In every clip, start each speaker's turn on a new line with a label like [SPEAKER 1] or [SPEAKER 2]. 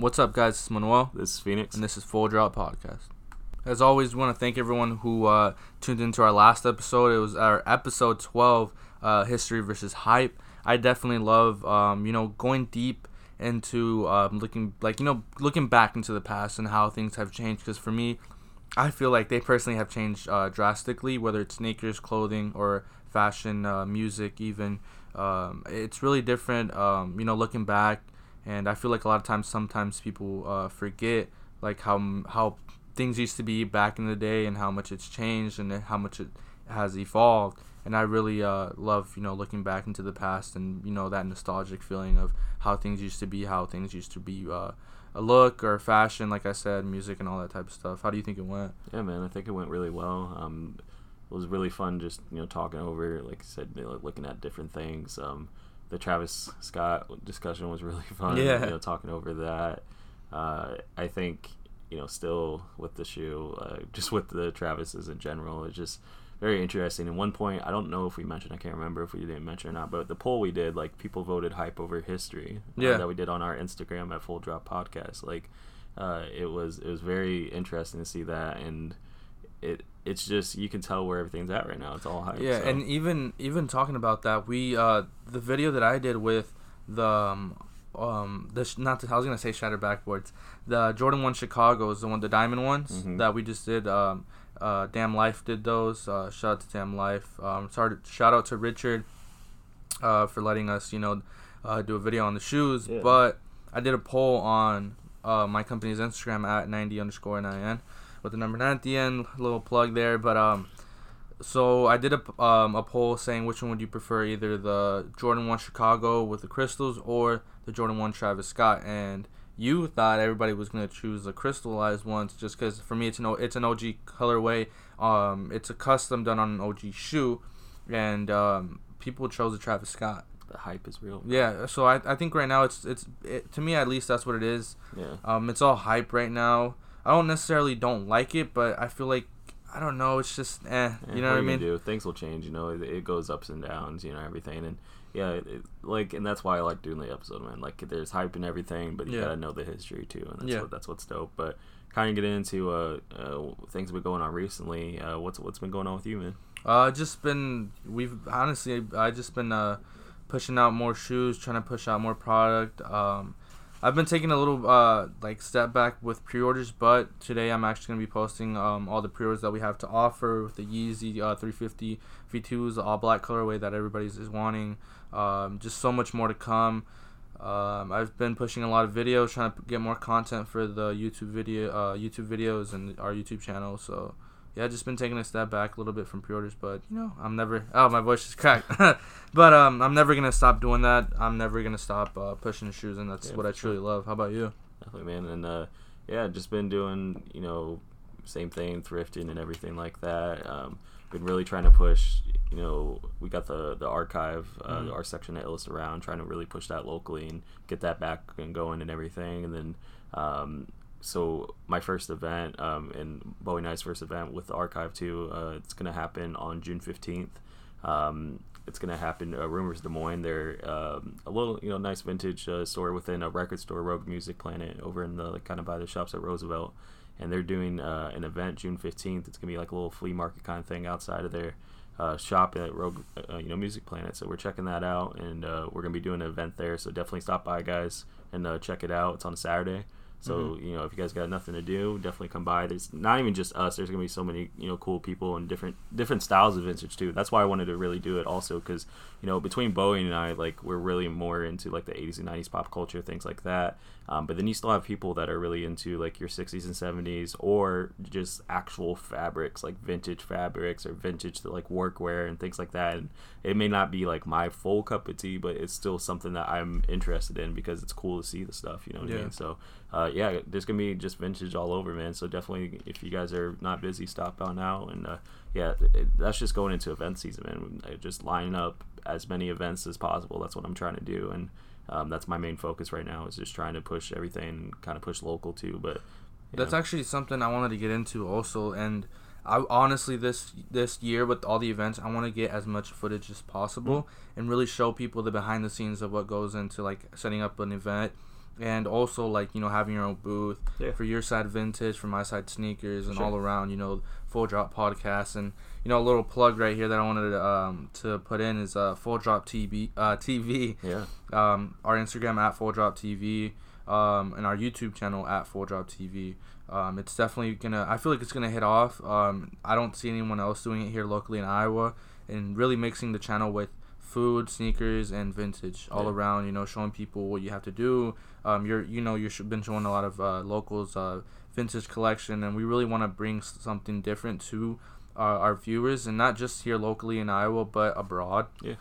[SPEAKER 1] What's up, guys? It's Manuel,
[SPEAKER 2] This is Phoenix.
[SPEAKER 1] and this is Full Drop Podcast. As always, we want to thank everyone who uh, tuned into our last episode. It was our episode 12, uh, History versus Hype. I definitely love, um, you know, going deep into um, looking, like, you know, looking back into the past and how things have changed. Because for me, I feel like they personally have changed uh, drastically, whether it's sneakers, clothing, or fashion, uh, music, even. Um, it's really different, um, you know, looking back. And I feel like a lot of times, sometimes people uh, forget like how how things used to be back in the day and how much it's changed and how much it has evolved. And I really uh, love you know looking back into the past and you know that nostalgic feeling of how things used to be, how things used to be. Uh, a look or fashion, like I said, music and all that type of stuff. How do you think it went?
[SPEAKER 2] Yeah, man, I think it went really well. Um, it was really fun just you know talking over, like I said, looking at different things. Um, the Travis Scott discussion was really fun.
[SPEAKER 1] Yeah.
[SPEAKER 2] you know, talking over that. Uh, I think you know still with the shoe, uh, just with the Travises in general, it's just very interesting. And one point, I don't know if we mentioned, I can't remember if we didn't mention or not, but the poll we did, like people voted hype over history. uh,
[SPEAKER 1] Yeah.
[SPEAKER 2] that we did on our Instagram at Full Drop Podcast. Like, uh, it was it was very interesting to see that, and it it's just you can tell where everything's at right now. It's all hype.
[SPEAKER 1] Yeah,
[SPEAKER 2] so.
[SPEAKER 1] and even even talking about that, we uh the video that I did with the um, um the sh- not the, I was gonna say Shattered Backboards, the Jordan One Chicago is the one the diamond ones
[SPEAKER 2] Mhm.
[SPEAKER 1] that we just did. Um, uh, Damn Life did those. Uh, shout out to Damn Life. Um, sorry, shout out to Richard, uh, for letting us you know, uh, do a video on the shoes.
[SPEAKER 2] Yeah.
[SPEAKER 1] But I did a poll on uh my company's Instagram at ninety underscore nine with the number nine at the end. Little plug there, but um. So I did a, um, a poll saying which one would you prefer, either the Jordan One Chicago with the crystals or the Jordan One Travis Scott, and you thought everybody was gonna choose the crystallized ones just because for me it's an O- it's an OG colorway, um, it's a custom done on an OG shoe, and um, people chose the Travis Scott.
[SPEAKER 2] the hype is real.
[SPEAKER 1] Yeah, so I, I think right now it's it's it, to me at least that's what it is.
[SPEAKER 2] Yeah.
[SPEAKER 1] Um, it's all hype right now. I don't necessarily don't like it, but I feel like I don't know. It's just eh.
[SPEAKER 2] Yeah,
[SPEAKER 1] you know what I mean?
[SPEAKER 2] Do? Things will change. You know, it, it goes ups and downs. You know, everything, and yeah, it, it- like, and that's why I like doing the episode, man. Like, there's hype and everything, but you
[SPEAKER 1] Yeah.
[SPEAKER 2] gotta know the history too, and that's
[SPEAKER 1] Yeah.
[SPEAKER 2] what that's what's dope. But kind of get into uh, uh things been going on recently. Uh, what's what's been going on with you, man?
[SPEAKER 1] Uh, just been we've honestly I just been uh pushing out more shoes, trying to push out more product. Um, I've been taking a little uh like step back with pre-orders, but today I'm actually gonna be posting um all the pre-orders that we have to offer with the Yeezy uh 350 V2s, the all black colorway that everybody's is wanting. Um, just so much more to come. Um, I've been pushing a lot of videos, trying to get more content for the YouTube video, uh, YouTube videos and our YouTube channel. So yeah, just been taking a step back a little bit from pre-orders, but you know, I'm never. Oh, my voice is cracked. but um, I'm never gonna stop doing that. I'm never gonna stop uh, pushing shoes, and that's
[SPEAKER 2] Yeah,
[SPEAKER 1] what I
[SPEAKER 2] for sure.
[SPEAKER 1] truly love. How about you?
[SPEAKER 2] Definitely, man. And uh, yeah, just been doing you know same thing, thrifting and everything like that. Um, been really trying to push. You know, we got the the archive, uh,
[SPEAKER 1] Mhm.
[SPEAKER 2] our section at Illust Around, trying to really push that locally and get that back and going and everything. And then, um, so my first event, um, and Bowie and first event with the archive too, uh, it's gonna happen on June fifteenth. Um, it's gonna happen. Uh, Rumors Des Moines. They're um, a little, you know, nice vintage uh, store within a record store, Rogue Music Planet, over in the like, kind of by the shops at Roosevelt, and they're doing uh, an event June fifteenth. It's gonna be like a little flea market kind of thing outside of their uh, shop at Rogue, uh, you know, Music Planet. So we're checking that out, and we're gonna be doing an event there. So definitely stop by, guys, and check it out. It's on Saturday. So
[SPEAKER 1] Mhm.
[SPEAKER 2] you know, if you guys got nothing to do, definitely come by. There's not even just us. There's gonna be so many you know cool people and different different styles of vintage too. That's why I wanted to really do it also because you know between Bowie and I, like we're really more into like the 80s and 90s pop culture things like that. Um, but then you still have people that are really into like your 60s and 70s or just actual fabrics like vintage fabrics or vintage like workwear and things like that. And it may not be like my full cup of tea, but it's still something that I'm interested in because it's cool to see the stuff. You know what I mean? So uh, yeah, there's gonna be just vintage all over, man. So definitely, if you guys are not busy, stop on now. And uh, yeah, it, that's just going into event season, man. Just line up as many events as possible. That's what I'm trying to do, and um, that's my main focus right now. Is just trying to push everything, kind of push local too. But
[SPEAKER 1] That's
[SPEAKER 2] know.
[SPEAKER 1] actually something I wanted to get into also, and I honestly this this year with all the events, I want to get as much footage as possible and really show people the behind the scenes of what goes into like setting up an event. And also like you know having your own booth
[SPEAKER 2] Yeah.
[SPEAKER 1] for your side vintage, for my side sneakers, and
[SPEAKER 2] Sure.
[SPEAKER 1] all around you know full drop podcast and you know a little plug right here that I wanted to, um, to put in is uh, full drop TV uh, TV
[SPEAKER 2] Yeah.
[SPEAKER 1] um, our Instagram at Full Drop TV, um, and our YouTube channel at Full Drop TV. Um, it's definitely gonna. I feel like it's gonna hit off. Um, I don't see anyone else doing it here locally in Iowa, and really mixing the channel with food, sneakers, and vintage all
[SPEAKER 2] Yeah.
[SPEAKER 1] around. You know, showing people what you have to do. Um, you're you know you've been showing a lot of uh, locals uh, vintage collection, and we really want to bring something different to uh, our viewers, and not just here locally in Iowa, but abroad.
[SPEAKER 2] Yeah.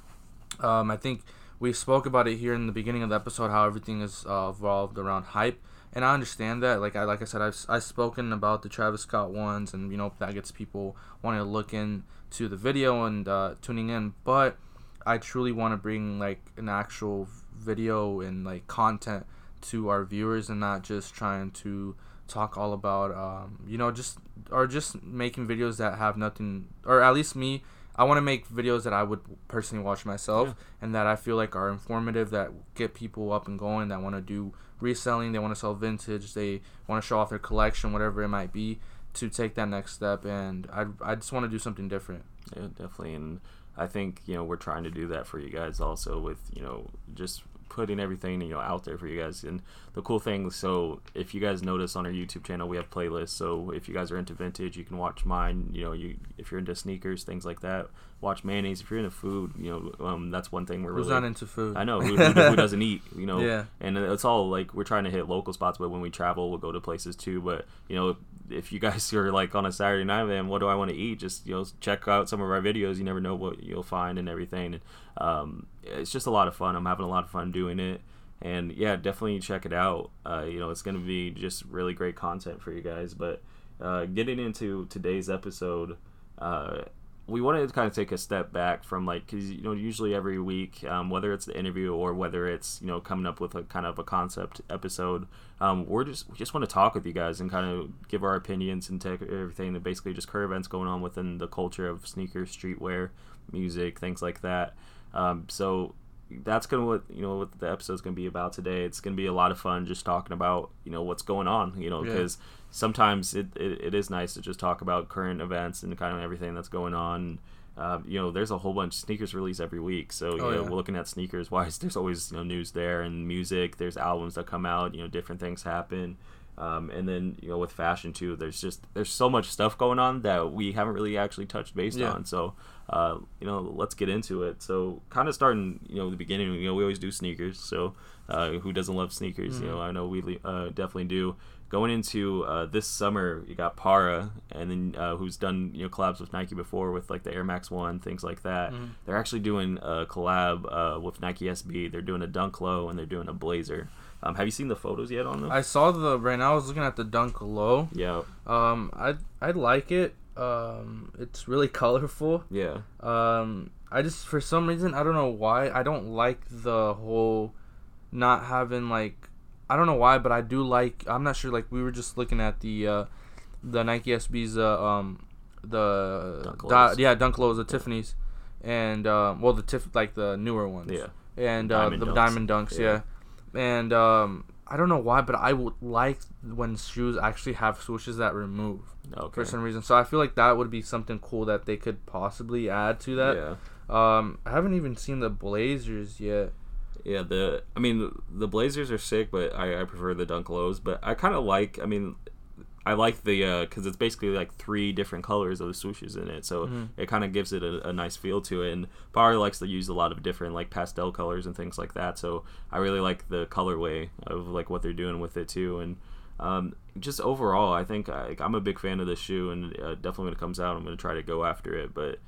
[SPEAKER 1] Um, I think we spoke about it here in the beginning of the episode how everything is uh, evolved around hype, and I understand that. Like I like I said, I've I've spoken about the Travis Scott ones, and you know that gets people wanting to look into the video and uh, tuning in. But I truly want to bring like an actual video and like content to our viewers, and not just trying to talk all about um, you know just or just making videos that have nothing or at least me I want to make videos that I would personally watch myself and that I feel like are informative that get people up and going that want to do reselling they want to sell vintage they want to show off their collection whatever it might be to take that next step and I, I just want to do something different
[SPEAKER 2] Yeah, definitely. And I think, you know, we're trying to do that for you guys also with, you know, just putting everything, you know, out there for you guys. And the cool thing, so if you guys notice on our YouTube channel, we have playlists. So if you guys are into vintage, you can watch mine. You know, you if you're into sneakers, things like that, watch mayonnaise. If you're into food, you know, um, that's one thing we're
[SPEAKER 1] who's
[SPEAKER 2] really
[SPEAKER 1] not into food
[SPEAKER 2] I know who, who, who doesn't eat, you know.
[SPEAKER 1] Yeah.
[SPEAKER 2] And it's all like we're trying to hit local spots, but when we travel, we'll go to places too. But you know, if you guys are like on a Saturday night, man, what do I want to eat? Just you know, check out some of our videos. You never know what you'll find and everything. And um, it's just a lot of fun. I'm having a lot of fun doing it. And yeah, definitely check it out. Uh, you know, it's gonna be just really great content for you guys. But uh, getting into today's episode, uh, we wanted to kind of take a step back from like because you know usually every week um, whether it's the interview or whether it's you know coming up with a kind of a concept episode um, we're just we just want to talk with you guys and kind of give our opinions and take everything that basically just current events going on within the culture of sneakers streetwear music things like that. Um, so that's gonna what you know what the episode's gonna be about today it's gonna be a lot of fun just talking about you know what's going on you know
[SPEAKER 1] Yeah.
[SPEAKER 2] because sometimes it, it, it is nice to just talk about current events and kind of everything that's going on. Uh, you know, there's a whole bunch of sneakers release every week. So, you
[SPEAKER 1] Oh,
[SPEAKER 2] know,
[SPEAKER 1] yeah.
[SPEAKER 2] we're looking at sneakers wise, there's always, you know, news there and music. There's albums that come out, you know, different things happen. Um, and then, you know, with fashion too, there's just, there's so much stuff going on that we haven't really actually touched base
[SPEAKER 1] Yeah.
[SPEAKER 2] on. So, uh, you know, let's get into it. So, kind of starting, you know, the beginning, you know, we always do sneakers. So, uh, who doesn't love sneakers? You
[SPEAKER 1] Mhm.
[SPEAKER 2] know, I know we uh, definitely do going into uh, this summer, you got Parra, and then uh, who's done you know collabs with Nike before with like the Air Max One, things like that.
[SPEAKER 1] Mhm.
[SPEAKER 2] They're actually doing a collab uh, with Nike SB. They're doing a Dunk Low and they're doing a Blazer. Um, have you seen the photos yet on them?
[SPEAKER 1] I saw the right now I was looking at the Dunk Low
[SPEAKER 2] yeah,
[SPEAKER 1] um I I like it um it's really colorful
[SPEAKER 2] yeah,
[SPEAKER 1] Um, I just for some reason I don't know why I don't like the whole not having like I don't know why, but I do like. I'm not sure. Like we were just looking at the uh, the Nike SBs, uh, um, the
[SPEAKER 2] Dunk
[SPEAKER 1] da- yeah Dunk Lows, the Tiffany's, and um, well the Tiff like the newer ones,
[SPEAKER 2] yeah,
[SPEAKER 1] and uh,
[SPEAKER 2] Diamond
[SPEAKER 1] the
[SPEAKER 2] Dunks.
[SPEAKER 1] diamond dunks,
[SPEAKER 2] Yeah.
[SPEAKER 1] yeah. And um, I don't know why, but I would like when shoes actually have swooshes that remove
[SPEAKER 2] okay,
[SPEAKER 1] for some reason. So I feel like that would be something cool that they could possibly add to that.
[SPEAKER 2] yeah.
[SPEAKER 1] Um, I haven't even seen the Blazers yet.
[SPEAKER 2] Yeah, the I mean the Blazers are sick, but I, I prefer the Dunk Lows. But I kind of like I mean I like the because it's basically like three different colors of the swooshes in it, so
[SPEAKER 1] Mhm.
[SPEAKER 2] it kind of gives it a, a nice feel to it. And Parra likes to use a lot of different like pastel colors and things like that, so I really like the colorway of like what they're doing with it too. And um, just overall, I think I, I'm a big fan of this shoe, and uh, definitely when it comes out, I'm gonna try to go after it. But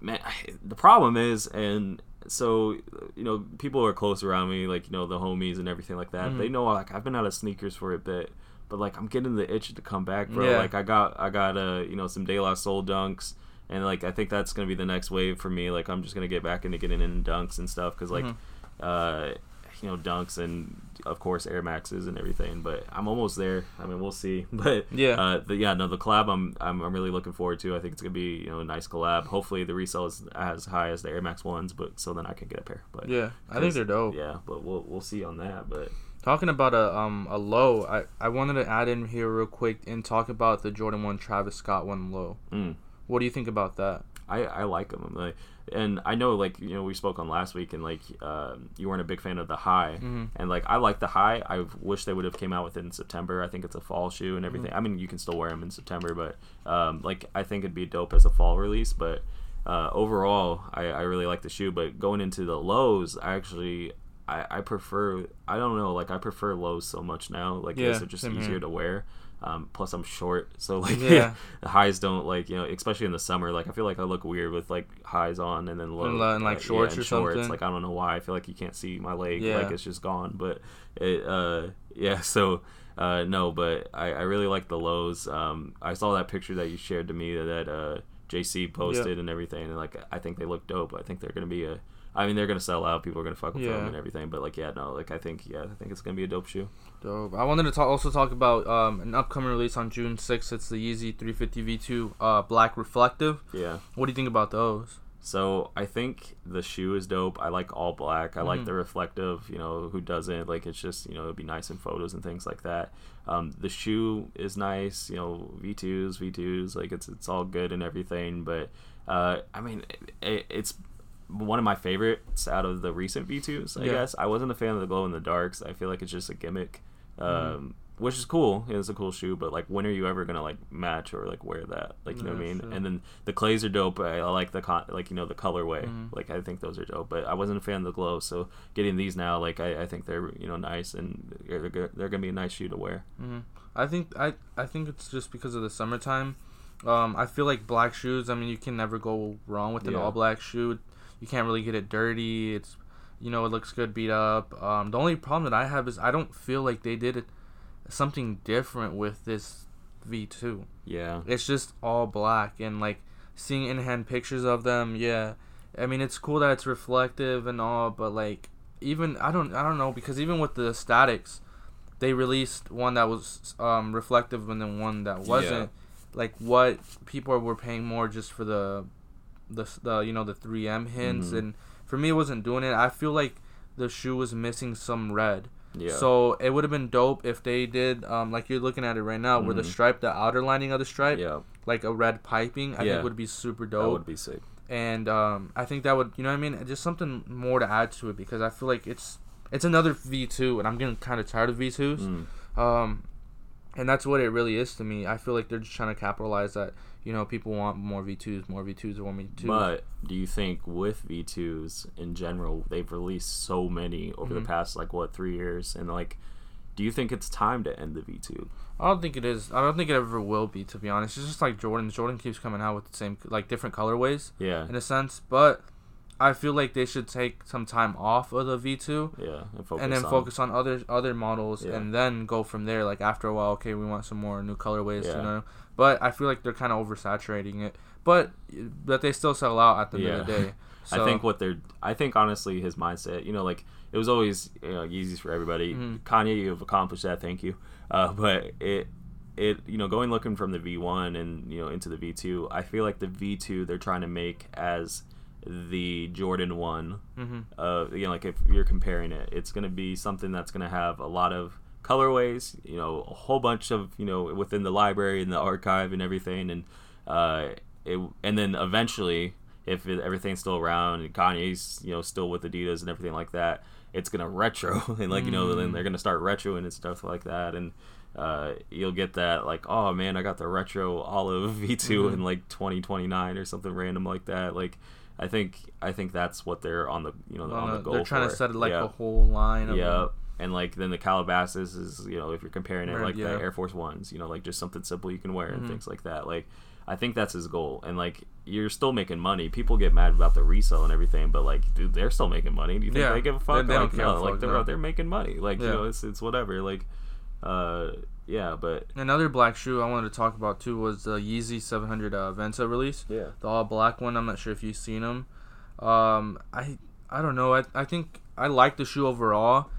[SPEAKER 2] man, the problem is, and so you know, people are close around me, like you know, the homies and everything like that.
[SPEAKER 1] Mhm.
[SPEAKER 2] They know like I've been out of sneakers for a bit, but like I'm getting the itch to come back, bro.
[SPEAKER 1] Yeah.
[SPEAKER 2] Like I got, I got uh, you know, some De La Soul dunks. And like I think that's gonna be the next wave for me. Like I'm just gonna get back into getting in dunks and stuff because like,
[SPEAKER 1] Mhm.
[SPEAKER 2] uh, you know, dunks and of course Air Maxes and everything. But I'm almost there. I mean, we'll see. But
[SPEAKER 1] Yeah.
[SPEAKER 2] uh, the, yeah, no, the collab I'm, I'm I'm really looking forward to. I think it's gonna be you know a nice collab. Hopefully the resale is as high as the Air Max ones, but so then I can get a pair. But
[SPEAKER 1] Yeah, I think they're dope.
[SPEAKER 2] yeah, but we'll we'll see on that. But
[SPEAKER 1] Talking about a um a low, I, I wanted to add in here real quick and talk about the Jordan One Travis Scott one low.
[SPEAKER 2] Mm.
[SPEAKER 1] What do you think about that?
[SPEAKER 2] I, I like them. Like, and I know like you know we spoke on last week and like uh, you weren't a big fan of the high
[SPEAKER 1] Mhm.
[SPEAKER 2] and like I like the high. I wish they would have came out with it in September. I think it's a fall shoe and everything. I mean you can still wear them in September, but um, like I think it'd be dope as a fall release. But uh, overall, I, I really like the shoe. But going into the lows, I actually I, I prefer I don't know like I prefer lows so much now. Like
[SPEAKER 1] Yeah,
[SPEAKER 2] they're just easier
[SPEAKER 1] here.
[SPEAKER 2] to wear. Um, plus I'm short, so like
[SPEAKER 1] Yeah.
[SPEAKER 2] the highs don't like you know, especially in the summer. Like I feel like I look weird with like highs on and then low
[SPEAKER 1] And, uh, and, like,
[SPEAKER 2] uh,
[SPEAKER 1] shorts
[SPEAKER 2] and
[SPEAKER 1] or something.
[SPEAKER 2] Like I don't know why. I feel like you can't see my leg.
[SPEAKER 1] Yeah.
[SPEAKER 2] Like it's just gone. But it, uh, yeah. So uh, no, but I, I really like the lows. Um, I saw that picture that you shared to me that uh, JC posted and everything, and like I think they look dope. I think they're gonna be a. I mean, they're gonna sell out. People are gonna fuck with them and everything. But like, yeah, no, like I think, yeah, I think it's gonna be a dope shoe.
[SPEAKER 1] Dope. I wanted to talk, also talk about um, an upcoming release on June 6th. It's the Yeezy 350 V2 uh, Black Reflective.
[SPEAKER 2] Yeah.
[SPEAKER 1] What do you think about those?
[SPEAKER 2] So I think the shoe is dope. I like all black. I like
[SPEAKER 1] Mhm.
[SPEAKER 2] the reflective. You know, who doesn't? Like it's just you know it'd be nice in photos and things like that. Um, the shoe is nice. You know, V twos, V twos. Like it's it's all good and everything. But uh, I mean, it, it's one of my favorites out of the recent V twos. I
[SPEAKER 1] Yeah.
[SPEAKER 2] guess I wasn't a fan of the glow in the darks. I feel like it's just a gimmick. Um,
[SPEAKER 1] Mhm.
[SPEAKER 2] Which is cool. It's a cool shoe, but like, when are you ever gonna like match or like wear that? Like, you know what I mean?
[SPEAKER 1] sure.
[SPEAKER 2] And then the clays are dope. I, I like the con, like you know the colorway.
[SPEAKER 1] Mhm.
[SPEAKER 2] Like I think those are dope. But I wasn't a fan of the glow, so getting these now, like I, I think they're you know nice and they're they're gonna be a nice shoe to wear.
[SPEAKER 1] hmm I think I I think it's just because of the summertime. Um, I feel like black shoes. I mean, you can never go wrong with an
[SPEAKER 2] Yeah.
[SPEAKER 1] all black shoe. You can't really get it dirty. It's you know it looks good beat up. Um, the only problem that I have is I don't feel like they did it something different with this V2.
[SPEAKER 2] Yeah,
[SPEAKER 1] It's just all black and like seeing in hand pictures of them. Yeah, I mean it's cool that it's reflective and all, but like even I don't I don't know because even with the statics, they released one that was um, reflective and then one that wasn't. Yeah. Like what people were paying more just for the the the you know the 3M hints
[SPEAKER 2] Mhm.
[SPEAKER 1] and for me it wasn't doing it. I feel like the shoe was missing some red.
[SPEAKER 2] Yeah.
[SPEAKER 1] So it would have been dope if they did um like you're looking at it right now where the
[SPEAKER 2] Mhm.
[SPEAKER 1] stripe the outer lining of the stripe
[SPEAKER 2] yeah,
[SPEAKER 1] like a red piping, I
[SPEAKER 2] Yeah.
[SPEAKER 1] think would be super dope.
[SPEAKER 2] that would be sick.
[SPEAKER 1] and um, I think that would, you know what I mean, just something more to add to it because I feel like it's it's another V two, and I'm getting kind of tired of V twos.
[SPEAKER 2] Mm.
[SPEAKER 1] Um, and that's what it really is to me. I feel like they're just trying to capitalize that. You know, people want more V twos, more V twos, more V twos.
[SPEAKER 2] But do you think with V2s in general, they've released so many over
[SPEAKER 1] Mhm.
[SPEAKER 2] the past like what three years, and like, do you think it's time to end the V2?
[SPEAKER 1] I don't think it is. I don't think it ever will be. To be honest, it's just like Jordan. Jordan keeps coming out with the same, like different colorways
[SPEAKER 2] Yeah,
[SPEAKER 1] in a sense, but. I feel like they should take some time off of the V two
[SPEAKER 2] yeah, and focus
[SPEAKER 1] and then
[SPEAKER 2] on,
[SPEAKER 1] focus on other other models
[SPEAKER 2] Yeah.
[SPEAKER 1] and then go from there like after a while okay we want some more new colorways
[SPEAKER 2] Yeah.
[SPEAKER 1] you know but i feel like they're kind of oversaturating it but but they still sell out at the end of the day so,
[SPEAKER 2] I think what they're. I think honestly, his mindset. You know, like it was always you know Yeezys for everybody.
[SPEAKER 1] Mhm.
[SPEAKER 2] Kanye, you've accomplished that. Thank you. Uh, but it, it you know going looking from the V1 and you know into the V2. I feel like the V2 they're trying to make as the Jordan one.
[SPEAKER 1] hmm
[SPEAKER 2] Uh, you know, like if you're comparing it, it's gonna be something that's gonna have a lot of colorways. You know, a whole bunch of you know within the library and the archive and everything, and uh, it and then eventually, if it, everything's still around and Kanye's you know still with Adidas and everything like that, it's gonna retro and like you know then
[SPEAKER 1] Mm.
[SPEAKER 2] they're gonna start retroing and stuff like that and. Uh, you'll get that like oh man I got the retro olive V2
[SPEAKER 1] Mhm.
[SPEAKER 2] in like 2029 or something random like that like I think I think that's what they're on the you know on the goal
[SPEAKER 1] they're trying
[SPEAKER 2] for.
[SPEAKER 1] to set like
[SPEAKER 2] yeah.
[SPEAKER 1] a whole line of
[SPEAKER 2] Yeah, and like then the Calabasas is you know if you're comparing it like
[SPEAKER 1] yeah.
[SPEAKER 2] the Air Force Ones, you know like just something simple you can wear
[SPEAKER 1] Mhm.
[SPEAKER 2] and things like that. Like I think that's his goal, and like you're still making money. People get mad about the resale and everything, but like dude, they're still making money. Do you think
[SPEAKER 1] Yeah,
[SPEAKER 2] they give a
[SPEAKER 1] they-
[SPEAKER 2] fuck?
[SPEAKER 1] they don't
[SPEAKER 2] like no, like they're
[SPEAKER 1] no.
[SPEAKER 2] out there making money. Like you know it's it's whatever. Like uh yeah, but
[SPEAKER 1] another black shoe i wanted to talk about too was the yeezy 700 uh, Vanta release.
[SPEAKER 2] Yeah,
[SPEAKER 1] the all black one i'm not sure if you've seen them um i i don't know. I, I think i like the shoe overall.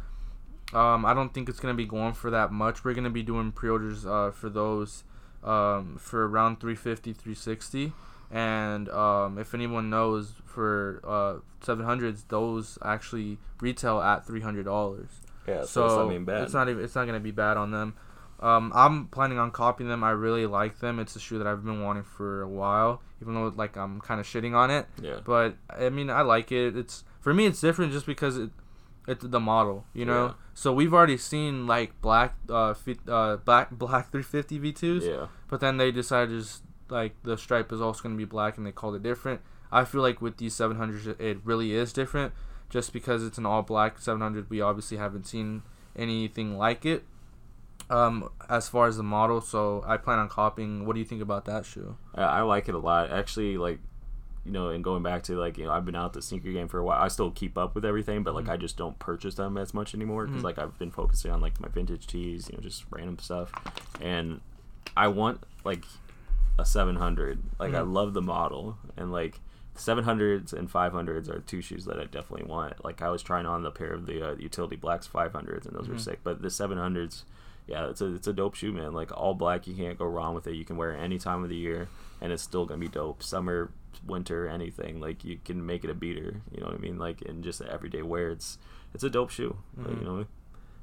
[SPEAKER 1] Um i don't think it's gonna be going for that much. We're gonna be doing pre-orders uh for those um for around 350 360 and um if anyone knows for uh 700s those actually retail at $300
[SPEAKER 2] Yeah, so,
[SPEAKER 1] so
[SPEAKER 2] it's not even bad.
[SPEAKER 1] it's not even it's not gonna be bad on them. Um, I'm planning on copying them. I really like them. It's a shoe that I've been wanting for a while, even though like I'm kind of shitting on it.
[SPEAKER 2] yeah.
[SPEAKER 1] But I mean, I like it. It's for me, it's different just because it, it's the model, you know.
[SPEAKER 2] Yeah.
[SPEAKER 1] So we've already seen like black, uh, fit, uh, black black 350 V2s,
[SPEAKER 2] Yeah.
[SPEAKER 1] but then they decided to just like the stripe is also gonna be black, and they called it different. I feel like with these 700s, it- it really is different, just because it's an all black 700. We obviously haven't seen anything like it. Um, as far as the model, so I plan on copying. What do you think about that shoe?
[SPEAKER 2] I, I like it a lot. Actually, like, you know, and going back to like, you know, I've been out the sneaker game for a while. I still keep up with everything, but like,
[SPEAKER 1] Mhm.
[SPEAKER 2] I just don't purchase them as much anymore because
[SPEAKER 1] Mhm.
[SPEAKER 2] like I've been focusing on like my vintage tees, you know, just random stuff. And I want like a 700. Like, I
[SPEAKER 1] Mhm.
[SPEAKER 2] love the model, and like 700s and 500s are two shoes that I definitely want. Like, I was trying on the pair of the uh, utility blacks 500s, and those were
[SPEAKER 1] Mhm.
[SPEAKER 2] sick. But the 700s yeah, it's a it's a dope shoe, man. Like all black, you can't go wrong with it. You can wear it any time of the year, and it's still gonna be dope. Summer, winter, anything. Like you can make it a beater. You know what I mean? Like in just everyday wear, it's it's a dope shoe. Like,
[SPEAKER 1] Mhm.
[SPEAKER 2] you know.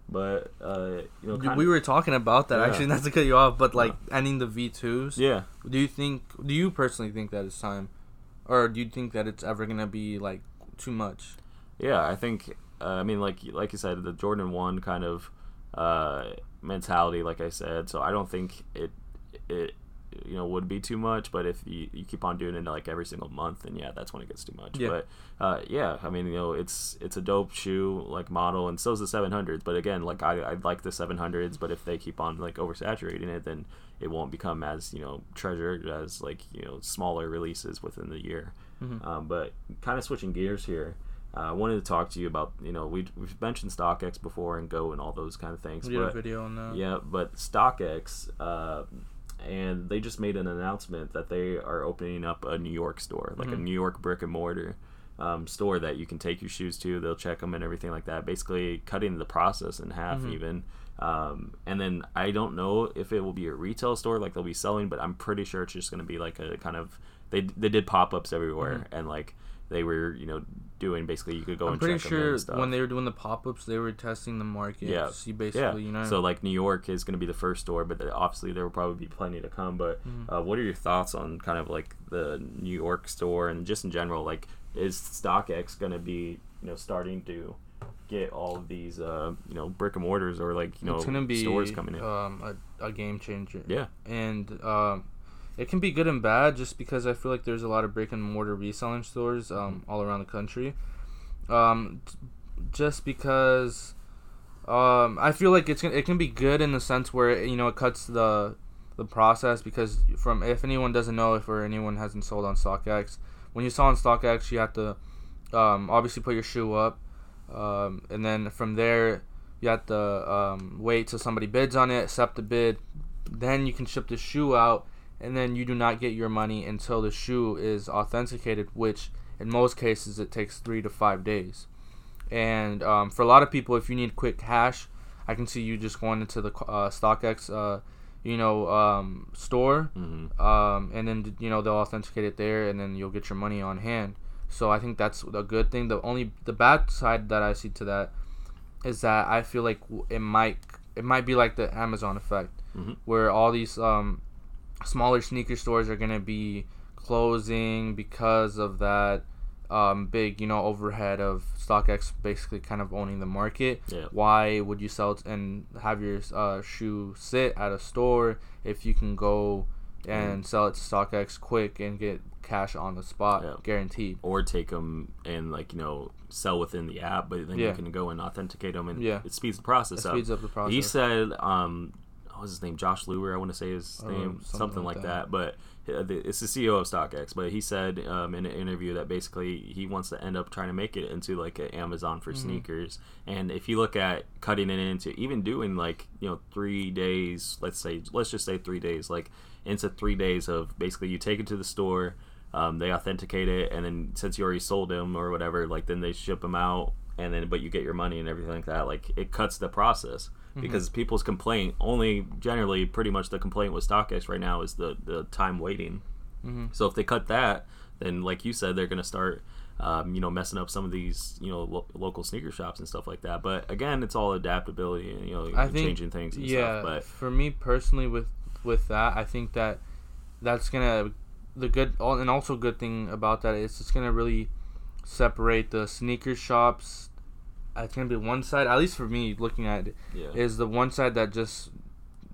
[SPEAKER 2] But uh, you know, kinda,
[SPEAKER 1] we were talking about that
[SPEAKER 2] Yeah.
[SPEAKER 1] actually, not to cut you off, but like ending the V twos.
[SPEAKER 2] yeah.
[SPEAKER 1] Do you think? Do you personally think that it's time, or do you think that it's ever gonna be like too much?
[SPEAKER 2] Yeah, I think. Uh, I mean, like like you said, the Jordan One kind of uh, mentality, like I said. So I don't think it it you know would be too much. But if you, you keep on doing it like every single month, then yeah, that's when it gets too much.
[SPEAKER 1] Yeah.
[SPEAKER 2] But uh, yeah, I mean, you know, it's it's a dope shoe like model, and so's the 700s. But again, like I I like the 700s, but if they keep on like oversaturating it, then it won't become as you know treasured as like you know smaller releases within the year.
[SPEAKER 1] Mhm.
[SPEAKER 2] Um, but kind of switching gears here, uh, I wanted to talk to you about you know we we've mentioned StockX before and Go and all those kind of things.
[SPEAKER 1] We did a
[SPEAKER 2] but
[SPEAKER 1] video on that.
[SPEAKER 2] yeah, but StockX, uh, and they just made an announcement that they are opening up a New York store, like a
[SPEAKER 1] Mhm.
[SPEAKER 2] New York brick and mortar um, store that you can take your shoes to. They'll check them and everything like that. Basically, cutting the process in half,
[SPEAKER 1] Mhm.
[SPEAKER 2] even. Um, and then I don't know if it will be a retail store like they'll be selling, but I'm pretty sure it's just going to be like a kind of they they did pop ups everywhere and like they were you know doing basically you could go
[SPEAKER 1] I'm
[SPEAKER 2] and
[SPEAKER 1] pretty
[SPEAKER 2] check
[SPEAKER 1] sure when they were doing the pop ups, they were testing the market.
[SPEAKER 2] Yeah.
[SPEAKER 1] To see basically, you know.
[SPEAKER 2] So like New York is going to be the first store, but obviously there will probably be plenty to come. But
[SPEAKER 1] Mhm.
[SPEAKER 2] uh, what are your thoughts on kind of like the New York store and just in general? Like, is StockX going to be you know starting to get all of these uh, you know brick and mortars or like you know
[SPEAKER 1] it's gonna be
[SPEAKER 2] stores coming in?
[SPEAKER 1] um, a, a game changer.
[SPEAKER 2] yeah,
[SPEAKER 1] and um, it can be good and bad just because I feel like there's a lot of brick and mortar reselling stores um, all around the country. Um, t- just because um, I feel like it's it can be good in the sense where you know it cuts the the process because from if anyone doesn't know if or anyone hasn't sold on StockX, when you sell on StockX you have to um, obviously put your shoe up, um, and then from there you have to um, wait till somebody bids on it, accept the bid, then you can ship the shoe out, and then you do not get your money until the shoe is authenticated, which in most cases it takes three to five days. And um, for a lot of people, if you need quick cash, I can see you just going into the uh, StockX, uh, you know, um, store,
[SPEAKER 2] hmm
[SPEAKER 1] um, and then you know they'll authenticate it there, and then you'll get your money on hand. So I think that's a good thing. The only the bad side that I see to that is that I feel like it might it might be like the Amazon effect,
[SPEAKER 2] Mhm.
[SPEAKER 1] where all these um, smaller sneaker stores are gonna be closing because of that um, big you know overhead of StockX basically kind of owning the market.
[SPEAKER 2] yeah,
[SPEAKER 1] Why would you sell it and have your uh, shoe sit at a store if you can go and sell it to StockX quick and get cash on the spot,
[SPEAKER 2] Yeah.
[SPEAKER 1] guaranteed?
[SPEAKER 2] or take them and like you know sell within the app, but then
[SPEAKER 1] Yeah.
[SPEAKER 2] you can go and authenticate them, and
[SPEAKER 1] Yeah.
[SPEAKER 2] it speeds the
[SPEAKER 1] It
[SPEAKER 2] process up.
[SPEAKER 1] speeds up the process.
[SPEAKER 2] He said, um, was his name? Josh Luber, I want to say his
[SPEAKER 1] Oh,
[SPEAKER 2] name,
[SPEAKER 1] something
[SPEAKER 2] something,
[SPEAKER 1] like
[SPEAKER 2] like
[SPEAKER 1] that.
[SPEAKER 2] that. But uh, it's the CEO of StockX. But he said um, in an interview that basically he wants to end up trying to make it into like an Amazon for
[SPEAKER 1] Mhm.
[SPEAKER 2] sneakers. And if you look at cutting it into even doing like you know three days, let's say, let's just say three days, like into three days of basically you take it to the store. Um, they authenticate it, and then since you already sold them or whatever, like then they ship them out, and then but you get your money and everything like that. Like it cuts the process because people's complaint only generally pretty much the complaint with StockX right now is the the time waiting.
[SPEAKER 1] hmm
[SPEAKER 2] So if they cut that, then like you said, they're gonna start um, you know, messing up some of these, you know, lo- local sneaker shops and stuff like that. But again, it's all adaptability and you know,
[SPEAKER 1] think
[SPEAKER 2] changing things and
[SPEAKER 1] yeah,
[SPEAKER 2] stuff. But
[SPEAKER 1] for me personally, with with that, I think that that's gonna the good and also good thing about that is it's gonna really separate the sneaker shops. It's gonna be one side, at least for me, looking at it,
[SPEAKER 2] yeah,
[SPEAKER 1] is the one side that just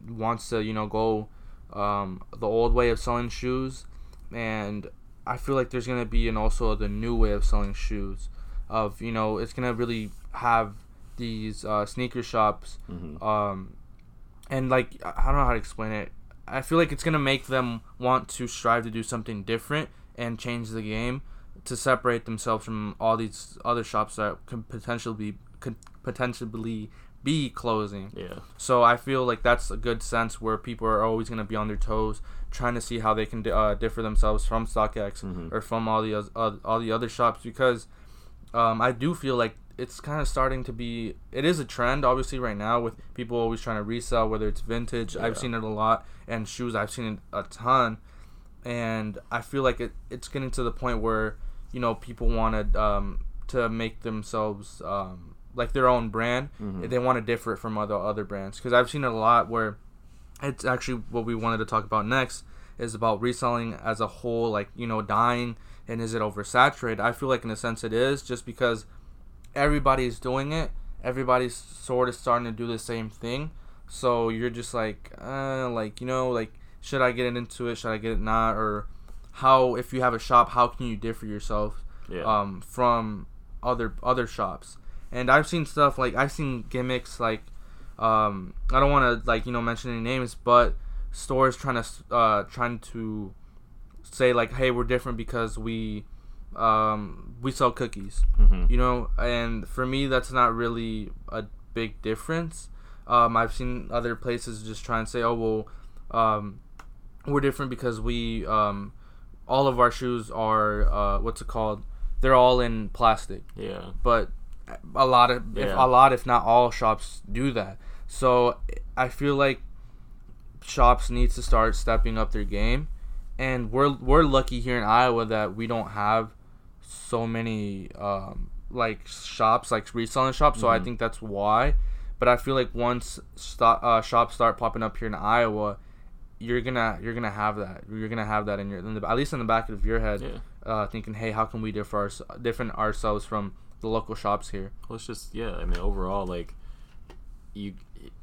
[SPEAKER 1] wants to you know go um, the old way of selling shoes, and I feel like there's gonna be and also the new way of selling shoes, of you know it's gonna really have these uh, sneaker shops,
[SPEAKER 2] Mhm.
[SPEAKER 1] um, and like I don't know how to explain it. I feel like it's gonna make them want to strive to do something different and change the game to separate themselves from all these other shops that could potentially be could potentially be closing.
[SPEAKER 2] yeah,
[SPEAKER 1] So I feel like that's a good sense where people are always going to be on their toes, trying to see how they can uh, differ themselves from StockX
[SPEAKER 2] Mhm.
[SPEAKER 1] or from all the oth- all the other shops because um, I do feel like it's kind of starting to be. It is a trend, obviously, right now with people always trying to resell, whether it's vintage. I've seen it a lot, and shoes I've seen it a ton, and I feel like it, it's getting to the point where you know people wanted um, to make themselves um, like their own brand.
[SPEAKER 2] Mhm.
[SPEAKER 1] They want to differ it from other other brands because I've seen it a lot where it's actually what we wanted to talk about next is about reselling as a whole, like you know, dying and is it oversaturated? I feel like in a sense it is, just because everybody's doing it. Everybody's sort of starting to do the same thing. So you're just like, uh, like you know, like should I get into it? Should I get it not? Or how if you have a shop, how can you differ yourself
[SPEAKER 2] yeah,
[SPEAKER 1] um, from other other shops. And I've seen stuff like I've seen gimmicks like um, I don't want to like you know mention any names, but stores trying to uh, trying to say like, hey, we're different because we um, we sell cookies,
[SPEAKER 2] Mhm.
[SPEAKER 1] you know. And for me, that's not really a big difference. Um, I've seen other places just try and say, oh well, um, we're different because we um, all of our shoes are uh, what's it called? They're all in plastic,
[SPEAKER 2] yeah,
[SPEAKER 1] but a lot of if
[SPEAKER 2] Yeah.
[SPEAKER 1] a lot if not all shops do that. So I feel like shops need to start stepping up their game, and we're we're lucky here in Iowa that we don't have so many um, like shops like reselling shops. So I
[SPEAKER 2] Mhm.
[SPEAKER 1] think that's why. But I feel like once sto- uh, shops start popping up here in Iowa, you're gonna you're gonna have that. You're gonna have that in your in the, at least in the back of your head,
[SPEAKER 2] yeah.
[SPEAKER 1] uh, thinking, hey, how can we differ ours different ourselves from the local shops here?
[SPEAKER 2] Well, it's just yeah. I mean, overall, like you,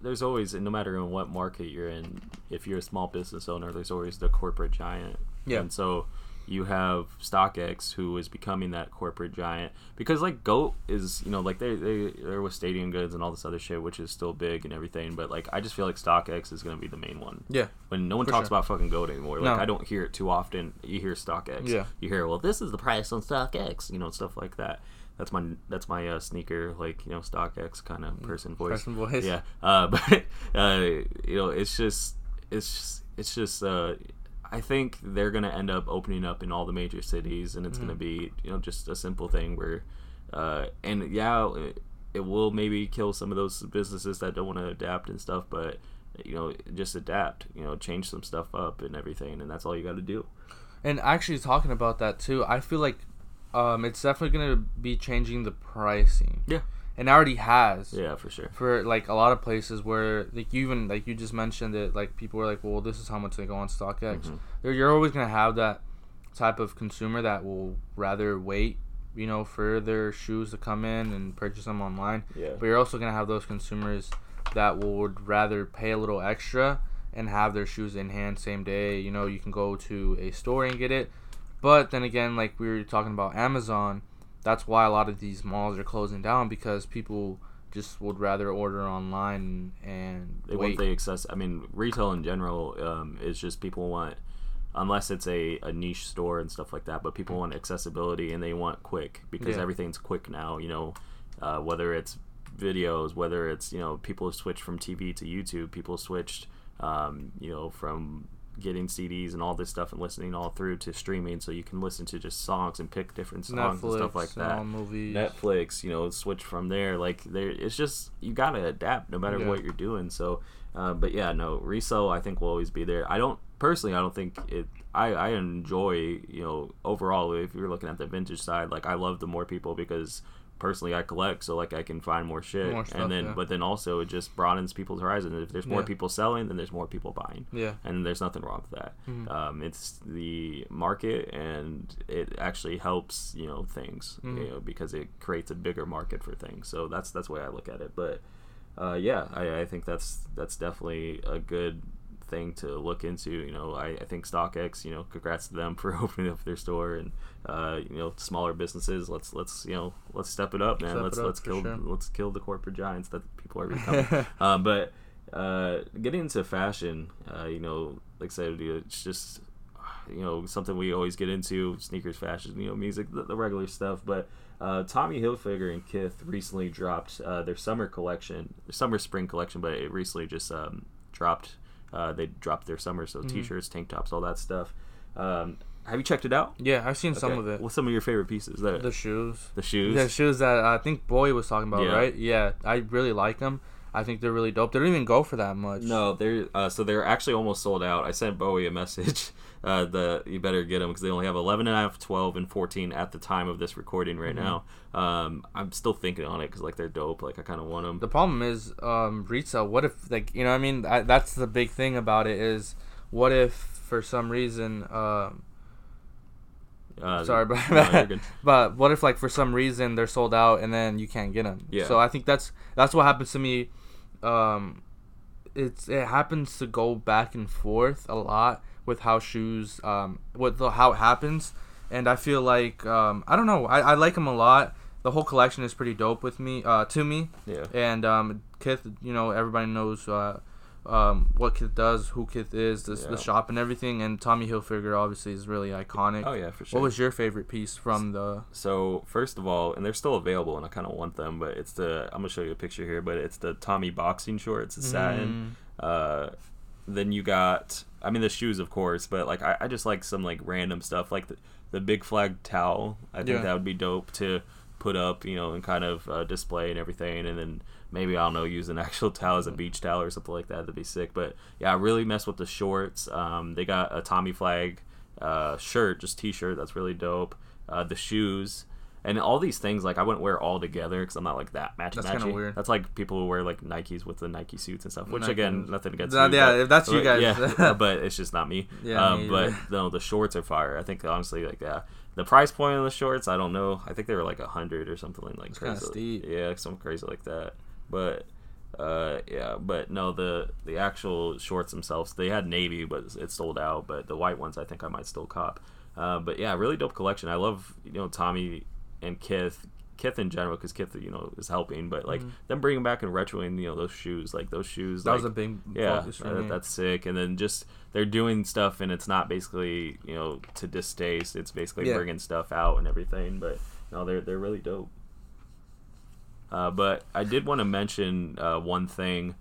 [SPEAKER 2] there's always no matter in what market you're in. If you're a small business owner, there's always the corporate giant.
[SPEAKER 1] Yeah.
[SPEAKER 2] And so you have StockX, who is becoming that corporate giant because like Goat is, you know, like they they they're with Stadium Goods and all this other shit, which is still big and everything. But like I just feel like StockX is gonna be the main one.
[SPEAKER 1] Yeah,
[SPEAKER 2] When no one talks
[SPEAKER 1] sure.
[SPEAKER 2] about fucking Goat anymore. Like
[SPEAKER 1] No.
[SPEAKER 2] I don't hear it too often. You hear StockX.
[SPEAKER 1] Yeah.
[SPEAKER 2] You hear, well, this is the price on StockX. You know, stuff like that. That's my that's my uh, sneaker like you know StockX kind of person voice.
[SPEAKER 1] Person voice.
[SPEAKER 2] Yeah. Uh, but uh, you know, it's just it's just, it's just uh, I think they're gonna end up opening up in all the major cities, and it's
[SPEAKER 1] Mm-hmm.
[SPEAKER 2] gonna be you know just a simple thing where, uh, and yeah, it, it will maybe kill some of those businesses that don't want to adapt and stuff, but you know just adapt, you know, change some stuff up and everything, and that's all you got to do.
[SPEAKER 1] And actually, talking about that too, I feel like um, it's definitely gonna be changing the pricing.
[SPEAKER 2] Yeah.
[SPEAKER 1] And already has.
[SPEAKER 2] Yeah, for sure.
[SPEAKER 1] For like a lot of places where like you even like you just mentioned it, like people were like, well, this is how much they go on StockX.
[SPEAKER 2] Mhm.
[SPEAKER 1] There, you're always gonna have that type of consumer that will rather wait, you know, for their shoes to come in and purchase them online.
[SPEAKER 2] Yeah.
[SPEAKER 1] But you're also gonna have those consumers that would rather pay a little extra and have their shoes in hand same day. You know, you can go to a store and get it. But then again, like we were talking about Amazon, that's why a lot of these malls are closing down because people just would rather order online and
[SPEAKER 2] they
[SPEAKER 1] wait.
[SPEAKER 2] want the access. I mean, retail in general um, is just people want, unless it's a, a niche store and stuff like that. But people want accessibility and they want quick because
[SPEAKER 1] Yeah.
[SPEAKER 2] everything's quick now. You know, uh, whether it's videos, whether it's you know people have switched from TV to YouTube, people switched, um, you know, from getting CDs and all this stuff and listening all through to streaming, so you can listen to just songs and pick different songs and stuff like that.
[SPEAKER 1] movies.
[SPEAKER 2] Netflix, you know, switch from there. Like there, it's just you gotta adapt no matter
[SPEAKER 1] Yeah.
[SPEAKER 2] what you're doing. So, uh, but yeah, no resale I think will always be there. I don't personally, I don't think it. I I enjoy you know overall if you're looking at the vintage side, like I love the more people because personally I collect, so like I can find more shit,
[SPEAKER 1] More stuff,
[SPEAKER 2] and then
[SPEAKER 1] yeah.
[SPEAKER 2] but then also it just broadens people's horizons. If there's more
[SPEAKER 1] Yeah.
[SPEAKER 2] people selling, then there's more people buying
[SPEAKER 1] Yeah.
[SPEAKER 2] and there's nothing wrong with that.
[SPEAKER 1] Mhm.
[SPEAKER 2] Um, it's the market, and it actually helps you know things,
[SPEAKER 1] Mhm.
[SPEAKER 2] you know, because it creates a bigger market for things. So that's that's the way I look at it. But uh, yeah, I, I think that's that's definitely a good thing to look into. You know, I, I think StockX, you know, congrats to them for opening up their store and uh, you know smaller businesses. Let's let's you know let's step it up, man.
[SPEAKER 1] Step
[SPEAKER 2] let's
[SPEAKER 1] up
[SPEAKER 2] let's kill
[SPEAKER 1] sure.
[SPEAKER 2] let's kill the corporate giants that people are becoming. um, but uh, getting into fashion, uh, you know, like I said, it's just you know something we always get into sneakers, fashion, you know, music, the, the regular stuff. But uh, Tommy Hilfiger and Kith recently dropped uh, their summer collection, their summer spring collection, but it recently just um, dropped. Uh, they dropped their summer, so
[SPEAKER 1] Mhm.
[SPEAKER 2] t-shirts, tank tops, all that stuff. Um, have you checked it out?
[SPEAKER 1] Yeah, I've seen some of it.
[SPEAKER 2] What's some of your favorite pieces? The,
[SPEAKER 1] The shoes.
[SPEAKER 2] the shoes.
[SPEAKER 1] The shoes that I think Bowie was talking about,
[SPEAKER 2] Yeah.
[SPEAKER 1] right? Yeah, I really like them. I think they're really dope. They don't even go for that much.
[SPEAKER 2] No, they're uh, so they're actually almost sold out. I sent Bowie a message. Uh, the you better get them because they only have 11 and a half, 12, and 14 at the time of this recording right
[SPEAKER 1] Mhm.
[SPEAKER 2] now. Um, I'm still thinking on it because like they're dope. Like I kind of want them.
[SPEAKER 1] The problem is um, retail. What if like you know what I mean? I, that's the big thing about it is what if for some reason um,
[SPEAKER 2] Uh,
[SPEAKER 1] sorry, but
[SPEAKER 2] no,
[SPEAKER 1] but what if like for some reason they're sold out and then you can't get them?
[SPEAKER 2] Yeah.
[SPEAKER 1] So I think that's that's what happens to me. Um, it's it happens to go back and forth a lot with how shoes um with the, how it happens, and I feel like um I don't know I, I like them a lot. The whole collection is pretty dope with me uh to me
[SPEAKER 2] Yeah.
[SPEAKER 1] and um Kith you know everybody knows uh um what Kith does who Kith is the,
[SPEAKER 2] Yeah.
[SPEAKER 1] the shop and everything and Tommy Hilfiger obviously is really iconic.
[SPEAKER 2] Oh yeah, for sure.
[SPEAKER 1] What was your favorite piece from the
[SPEAKER 2] So first of all, and they're still available, and I kind of want them, but it's the I'm gonna show you a picture here, but it's the Tommy boxing shorts, it's satin.
[SPEAKER 1] Mm.
[SPEAKER 2] Uh, then you got, I mean, the shoes, of course, but like I, I just like some like random stuff, like the, the big flag towel. I think
[SPEAKER 1] Yeah.
[SPEAKER 2] that would be dope to put up, you know, and kind of uh, display and everything, and then maybe I don't know, use an actual towel as a beach towel or something like that. That'd be sick. But yeah, I really mess with the shorts. Um, they got a Tommy flag uh, shirt, just t-shirt. That's really dope. Uh, the shoes. And all these things, like I wouldn't wear all together because I'm not like that matchy
[SPEAKER 1] That's kinda weird.
[SPEAKER 2] That's like people who wear like Nikes with the Nike suits and stuff. Which
[SPEAKER 1] Nike
[SPEAKER 2] again, nothing against
[SPEAKER 1] That-
[SPEAKER 2] you,
[SPEAKER 1] yeah,
[SPEAKER 2] but-
[SPEAKER 1] if that's you guys.
[SPEAKER 2] yeah, but it's just not me.
[SPEAKER 1] Yeah,
[SPEAKER 2] um,
[SPEAKER 1] me
[SPEAKER 2] but no, the shorts are fire. I think honestly, like yeah, the price point on the shorts, I don't know. I think they were like a hundred or something like
[SPEAKER 1] It's
[SPEAKER 2] crazy. Yeah, something crazy like that. But uh, yeah, but no, the the actual shorts themselves, they had navy, but it's sold out. But the white ones, I think I might still cop. Uh, but yeah, really dope collection. I love you know Tommy and Kith. Kith in general, because Kith, you know, is helping, but like
[SPEAKER 1] Mhm.
[SPEAKER 2] them bringing back and retroing, you know, those shoes, like those shoes,
[SPEAKER 1] that
[SPEAKER 2] like,
[SPEAKER 1] was a big
[SPEAKER 2] yeah, uh, that's sick. And then just they're doing stuff, and it's not basically you know to distaste. It's basically
[SPEAKER 1] Yeah.
[SPEAKER 2] bringing stuff out and everything. But no, they're they're really dope. Uh, but I did want to mention uh, one thing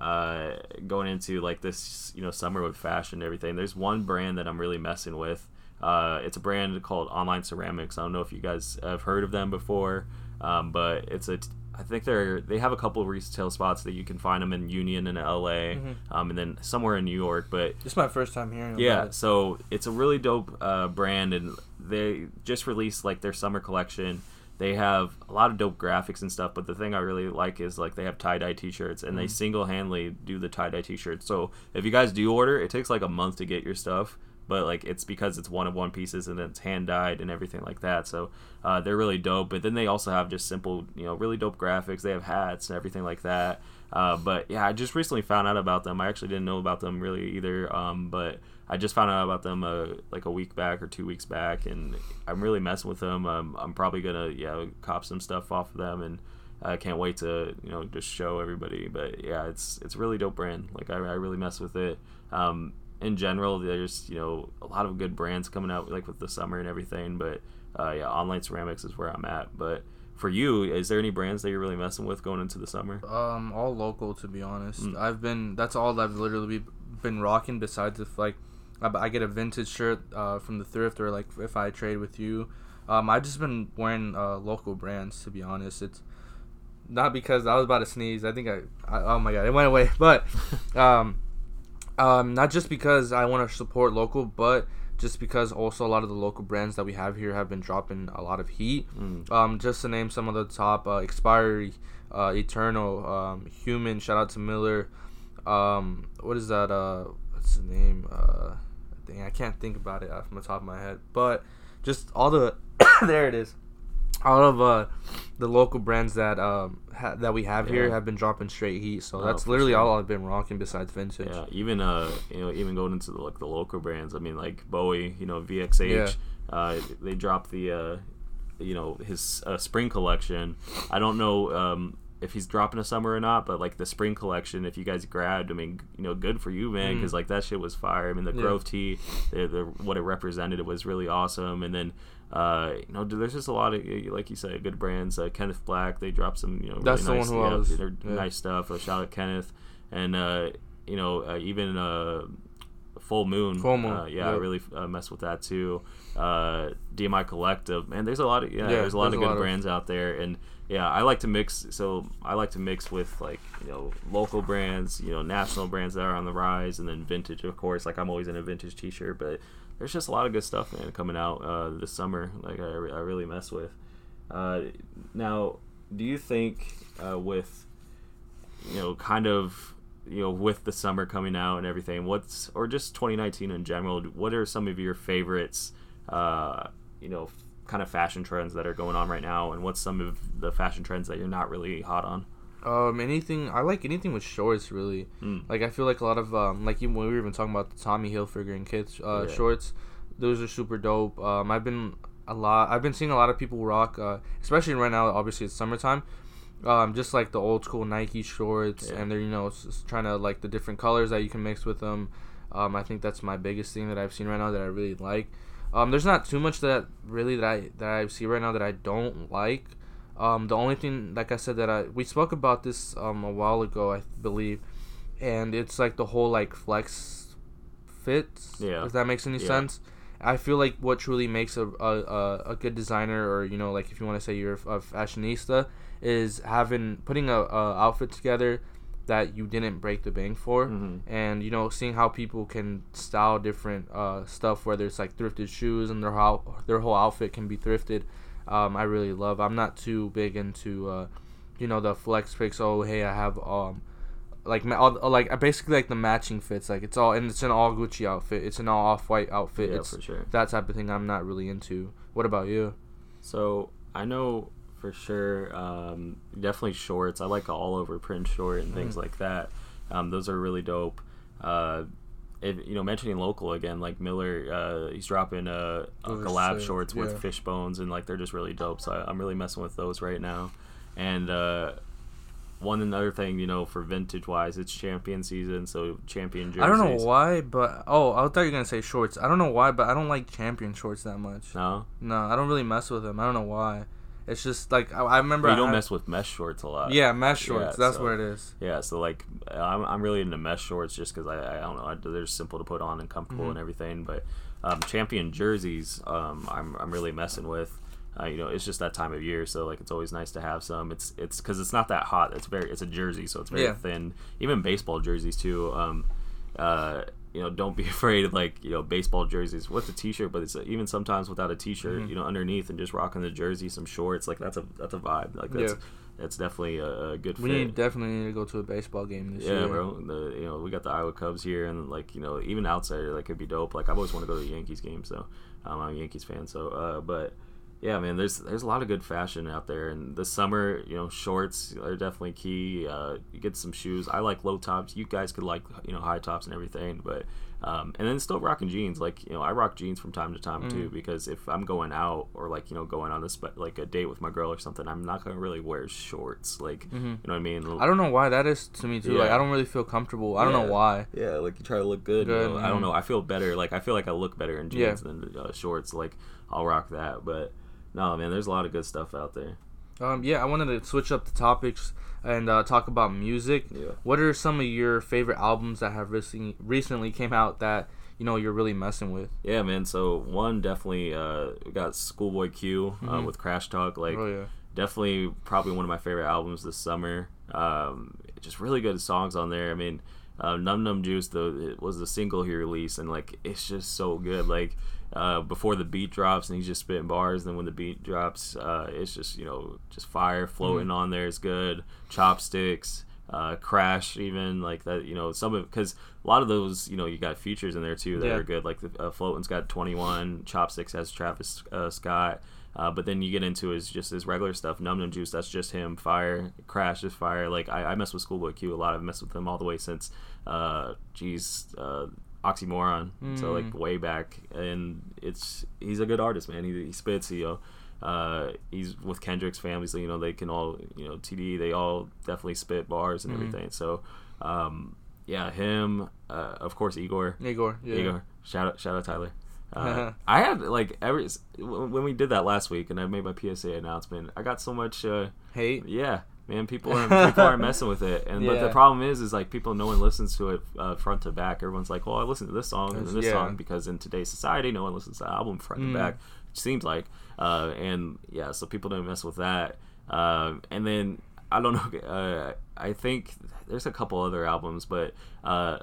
[SPEAKER 2] uh, going into like this, you know, summer with fashion and everything. There's one brand that I'm really messing with. Uh, it's a brand called Online Ceramics. I don't know if you guys have heard of them before, um, but it's a. I think they're they have a couple of retail spots that you can find them in Union in LA,
[SPEAKER 1] Mhm.
[SPEAKER 2] um, and then somewhere in New York. But
[SPEAKER 1] This is my first time hearing.
[SPEAKER 2] yeah,
[SPEAKER 1] it.
[SPEAKER 2] so it's a really dope uh, brand, and they just released like their summer collection. They have a lot of dope graphics and stuff, but the thing I really like is like they have tie dye T-shirts, and they
[SPEAKER 1] Mhm.
[SPEAKER 2] single handedly do the tie dye T-shirts. So if you guys do order, it takes like a month to get your stuff, but like it's because it's one of one pieces and it's hand dyed and everything like that. So uh, they're really dope. But then they also have just simple, you know, really dope graphics. They have hats and everything like that. Uh, but yeah, I just recently found out about them. I actually didn't know about them really either. Um, but I just found out about them uh, like a week back or two weeks back, and I'm really messing with them. Um, I'm probably gonna yeah cop some stuff off of them, and I can't wait to you know just show everybody. But yeah, it's it's a really dope brand. Like I, I really mess with it. Um, in general, there's you know a lot of good brands coming out like with the summer and everything. But uh, yeah, online ceramics is where I'm at. But for you, is there any brands that you're really messing with going into the summer?
[SPEAKER 1] Um, all local to be honest.
[SPEAKER 2] Mm.
[SPEAKER 1] I've been that's all I've literally been rocking. Besides if like I, I get a vintage shirt uh, from the thrift or like if I trade with you. Um, I've just been wearing uh, local brands to be honest. It's not because I was about to sneeze. I think I, I oh my god, it went away. But um, um, not just because I want to support local, but just because also a lot of the local brands that we have here have been dropping a lot of heat.
[SPEAKER 2] Mm.
[SPEAKER 1] Um, just to name some of the top, uh, Expiry, uh, Eternal, um, Human. Shout out to Miller. Um, what is that? Uh, what's the name? Uh, dang, I can't think about it off the top of my head. But just all the there it is. All of uh, the local brands that um ha- that we have here have been dropping straight heat. So
[SPEAKER 2] Oh,
[SPEAKER 1] that's literally
[SPEAKER 2] sure.
[SPEAKER 1] all I've been rocking besides vintage.
[SPEAKER 2] Yeah, even uh, you know, even going into the, like the local brands. I mean, like Bowie, you know, VXH.
[SPEAKER 1] Yeah.
[SPEAKER 2] Uh, they dropped the, uh, you know, his uh, spring collection. I don't know um, if he's dropping a summer or not, but like the spring collection, if you guys grabbed, I mean, you know, good for you, man,
[SPEAKER 1] Mm.
[SPEAKER 2] because like that shit was fire. I mean, the
[SPEAKER 1] Yeah.
[SPEAKER 2] Grove tee, the, the what it represented, it was really awesome. And then. Uh, you know, there's just a lot of, like you said, good brands. Uh, Kenneth Black, they dropped some, you know, really
[SPEAKER 1] That's the
[SPEAKER 2] nice,
[SPEAKER 1] one who
[SPEAKER 2] yeah,
[SPEAKER 1] was-
[SPEAKER 2] they're
[SPEAKER 1] yeah.
[SPEAKER 2] nice stuff. Uh, shout out Kenneth, and uh, you know, uh, even uh, Full Moon.
[SPEAKER 1] Full Moon,
[SPEAKER 2] Uh, yeah, I really uh, mess with that too. Uh, DMI Collective, man. There's a lot of yeah,
[SPEAKER 1] Yeah,
[SPEAKER 2] there's a lot
[SPEAKER 1] there's
[SPEAKER 2] of
[SPEAKER 1] a
[SPEAKER 2] good
[SPEAKER 1] lot of-
[SPEAKER 2] brands out there, and yeah, I like to mix. So I like to mix with like you know local brands, you know national brands that are on the rise, and then vintage, of course. Like I'm always in a vintage T-shirt, but there's just a lot of good stuff, man, coming out uh, this summer. Like I, I really mess with. Uh, now, do you think uh, with you know kind of you know with the summer coming out and everything, what's or just 2019 in general, what are some of your favorites? Uh, you know, kind of fashion trends that are going on right now, and what's some of the fashion trends that you're not really hot on?
[SPEAKER 1] Um, anything I like anything with shorts really.
[SPEAKER 2] Mm.
[SPEAKER 1] Like I feel like a lot of um, like even when we were even talking about the Tommy Hilfiger and kids uh,
[SPEAKER 2] Yeah.
[SPEAKER 1] shorts, those are super dope. Um, I've been a lot. I've been seeing a lot of people rock, uh, especially right now. Obviously, it's summertime. Um, just like the old school Nike shorts,
[SPEAKER 2] Yeah.
[SPEAKER 1] and they're you know trying to like the different colors that you can mix with them. Um, I think that's my biggest thing that I've seen right now that I really like. Um, there's not too much that really that I that I see right now that I don't like. Um, the only thing, like I said, that I we spoke about this um, a while ago, I believe, and it's like the whole like flex fits.
[SPEAKER 2] Yeah.
[SPEAKER 1] If that makes any
[SPEAKER 2] Yeah.
[SPEAKER 1] sense. I feel like what truly makes a, a, a, a good designer, or you know, like if you want to say you're a fashionista, is having putting a, a outfit together that you didn't break the bank for,
[SPEAKER 2] Mhm.
[SPEAKER 1] and you know, seeing how people can style different uh, stuff, whether it's like thrifted shoes and their whole their whole outfit can be thrifted. Um, I really love. I'm not too big into, uh, you know, the flex picks. Oh, hey, I have um, like all, like basically like the matching fits. Like it's all and it's an all Gucci outfit. It's an all off white outfit.
[SPEAKER 2] Yeah,
[SPEAKER 1] it's
[SPEAKER 2] for sure.
[SPEAKER 1] that type of thing. I'm not really into. What about you?
[SPEAKER 2] So I know for sure, um, definitely shorts. I like all over print short and things
[SPEAKER 1] Mhm.
[SPEAKER 2] like that. Um, those are really dope. Uh, if, you know, mentioning local again, like Miller, uh, he's dropping uh, a
[SPEAKER 1] Those
[SPEAKER 2] collab
[SPEAKER 1] sick,
[SPEAKER 2] shorts with
[SPEAKER 1] yeah.
[SPEAKER 2] fish bones, and like they're just really dope. So I, I'm really messing with those right now. And uh, one another thing, you know, for vintage wise, it's champion season, so champion jerseys.
[SPEAKER 1] I don't know why, but oh, I thought you were gonna say shorts. I don't know why, but I don't like champion shorts that much.
[SPEAKER 2] No,
[SPEAKER 1] No, I don't really mess with them. I don't know why. It's just like I, I remember.
[SPEAKER 2] You
[SPEAKER 1] I
[SPEAKER 2] don't
[SPEAKER 1] had-
[SPEAKER 2] mess with mesh shorts a lot.
[SPEAKER 1] Yeah, mesh shorts.
[SPEAKER 2] Yeah,
[SPEAKER 1] that's
[SPEAKER 2] so-
[SPEAKER 1] what it is.
[SPEAKER 2] Yeah, so like I'm, I'm really into mesh shorts just because I, I don't know I, they're simple to put on and comfortable
[SPEAKER 1] Mhm.
[SPEAKER 2] and everything. But um, champion jerseys, um, I'm, I'm really messing with. Uh, you know, it's just that time of year, so like it's always nice to have some. It's it's because it's not that hot. It's very it's a jersey, so it's very
[SPEAKER 1] Yeah.
[SPEAKER 2] thin. Even baseball jerseys too. Um, uh, you know, don't be afraid of like you know baseball jerseys with a t-shirt, but it's even sometimes without a t-shirt,
[SPEAKER 1] Mhm.
[SPEAKER 2] you know, underneath and just rocking the jersey, some shorts, like that's a that's a vibe. Like that's
[SPEAKER 1] Yeah.
[SPEAKER 2] that's definitely a, a good
[SPEAKER 1] We need definitely need to go to a baseball game this
[SPEAKER 2] Yeah,
[SPEAKER 1] year.
[SPEAKER 2] bro. The you know we got the Iowa Cubs here, and like you know even outsider like could be dope. Like I've always wanted to go to the Yankees game, so um, I'm a Yankees fan. So, uh, but yeah, man, there's there's a lot of good fashion out there, and this summer, you know, shorts are definitely key. Uh, you get some shoes. I like low tops. You guys could like you know high tops and everything, but um, and then still rocking jeans. Like you know, I rock jeans from time to time too,
[SPEAKER 1] Mm.
[SPEAKER 2] because if I'm going out or like you know going on this like a date with my girl or something, I'm not gonna really wear shorts. Like
[SPEAKER 1] hmm
[SPEAKER 2] you know what I mean?
[SPEAKER 1] I don't know why that is to me too. Like I don't really feel comfortable. I don't know why.
[SPEAKER 2] Yeah, like you try to look good.
[SPEAKER 1] Good,
[SPEAKER 2] you know, I don't
[SPEAKER 1] mhm.
[SPEAKER 2] know. I feel better. Like I feel like I look better in
[SPEAKER 1] Yeah.
[SPEAKER 2] jeans than uh, shorts. Like I'll rock that. But no, man, there's a lot of good stuff out there.
[SPEAKER 1] Um, yeah, I wanted to switch up the topics and uh, talk about music.
[SPEAKER 2] Yeah.
[SPEAKER 1] What are some of your favorite albums that have recently recently came out that you know you're really messing with.
[SPEAKER 2] Yeah, man. So one definitely uh, we got Schoolboy Q uh,
[SPEAKER 1] Mhm.
[SPEAKER 2] with Crash Talk. Like
[SPEAKER 1] oh yeah.
[SPEAKER 2] definitely probably one of my favorite albums this summer. Um, just really good songs on there. I mean, uh, Num Num Juice though it was the single he released, and like it's just so good. Like uh, before the beat drops, and he's just spitting bars. Then when the beat drops, uh, it's just you know just fire floating on there is good. Chopsticks. Uh, crash even like that you know some of because a lot of those you know you got features in there too that
[SPEAKER 1] Yeah.
[SPEAKER 2] are good like the uh, floating's got 21 chopsticks has travis uh, scott uh, but then you get into his just his regular stuff. Num Num Juice, that's just him. Fire, Crash is fire. Like I, I mess with Schoolboy Q a lot. I've messed with him all the way since, uh, geez, Oxymoron. So like
[SPEAKER 1] Mm.
[SPEAKER 2] way back, and it's he's a good artist, man. He, he spits. He, uh, uh, he's with Kendrick's family, so you know they can all, you know, TD. They all definitely spit bars and
[SPEAKER 1] Mhm.
[SPEAKER 2] everything. So, um, yeah, him. Uh, of course, Igor.
[SPEAKER 1] Igor. Yeah.
[SPEAKER 2] Igor. Shout out, shout out, Tyler. Uh, I had like every when we did that last week, and I made my PSA announcement. I got so much. Uh,
[SPEAKER 1] Hate.
[SPEAKER 2] yeah, man, people are people are messing with it, and but the problem is, is like people, no one listens to it uh, front to back. Everyone's like, well, I listen to this song and this
[SPEAKER 1] yeah.
[SPEAKER 2] song because in today's society, no one listens to the album front
[SPEAKER 1] Mm.
[SPEAKER 2] to back. It seems like, uh, and yeah, so people don't mess with that. Um, and then I don't know. Uh, I think there's a couple other albums, but uh,